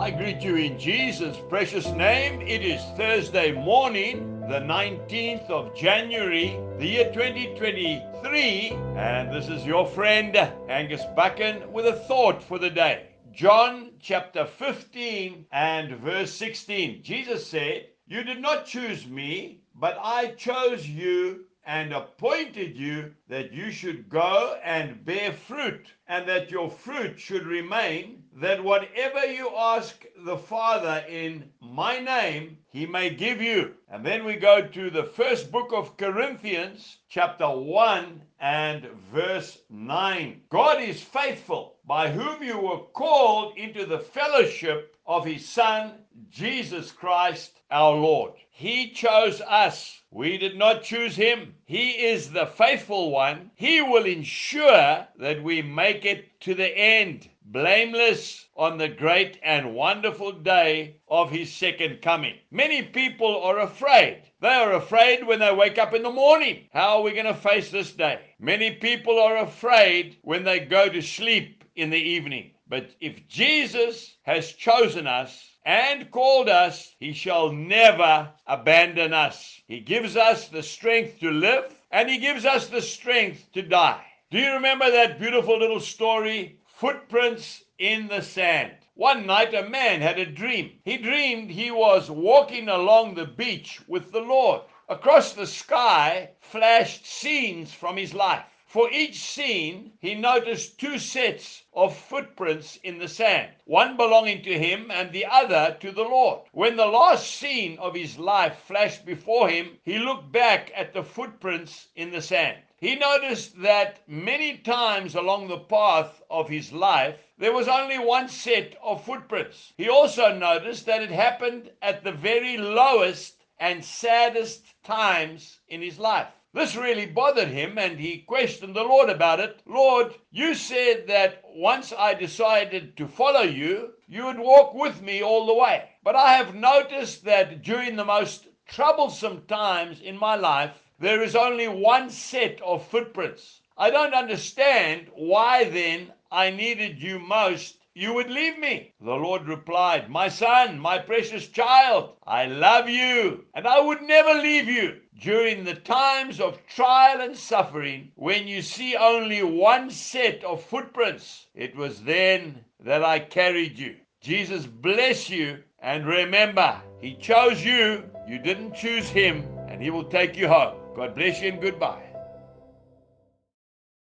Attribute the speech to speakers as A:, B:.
A: I greet you in Jesus' precious name. It is Thursday morning, the 19th of January, the year 2023, and this is your friend Angus Buchan with a thought for the day. John chapter 15 and verse 16. Jesus said, You did not choose me, but I chose you and appointed you that you should go and bear fruit, and that your fruit should remain, that whatever you ask the Father in my name, he may give you. And then we go to the first book of Corinthians, chapter 1 and verse 9. God is faithful, by whom you were called into the fellowship of his Son, Jesus Christ our Lord. He chose us. We did not choose him. He is the faithful one. He will ensure that we make it to the end, blameless on the great and wonderful day of his second coming. Many people are afraid. They are afraid when they wake up in the morning. How are we going to face this day? Many people are afraid when they go to sleep in the evening. But if Jesus has chosen us, and called us, he shall never abandon us. He gives us the strength to live and he gives us the strength to die. Do you remember that beautiful little story, Footprints in the Sand? One night a man had a dream. He dreamed he was walking along the beach with the Lord. Across the sky flashed scenes from his life. For each scene, he noticed two sets of footprints in the sand, one belonging to him and the other to the Lord. When the last scene of his life flashed before him, he looked back at the footprints in the sand. He noticed that many times along the path of his life, there was only one set of footprints. He also noticed that it happened at the very lowest and saddest times in his life. This really bothered him and he questioned the Lord about it. Lord, you said that once I decided to follow you, you would walk with me all the way. But I have noticed that during the most troublesome times in my life, there is only one set of footprints. I don't understand why then I needed you most you would leave me. The Lord replied, My son, my precious child, I love you, and I would never leave you. During the times of trial and suffering, when you see only one set of footprints, it was then that I carried you. Jesus bless you, and remember, He chose you, you didn't choose Him, and He will take you home. God bless you and goodbye.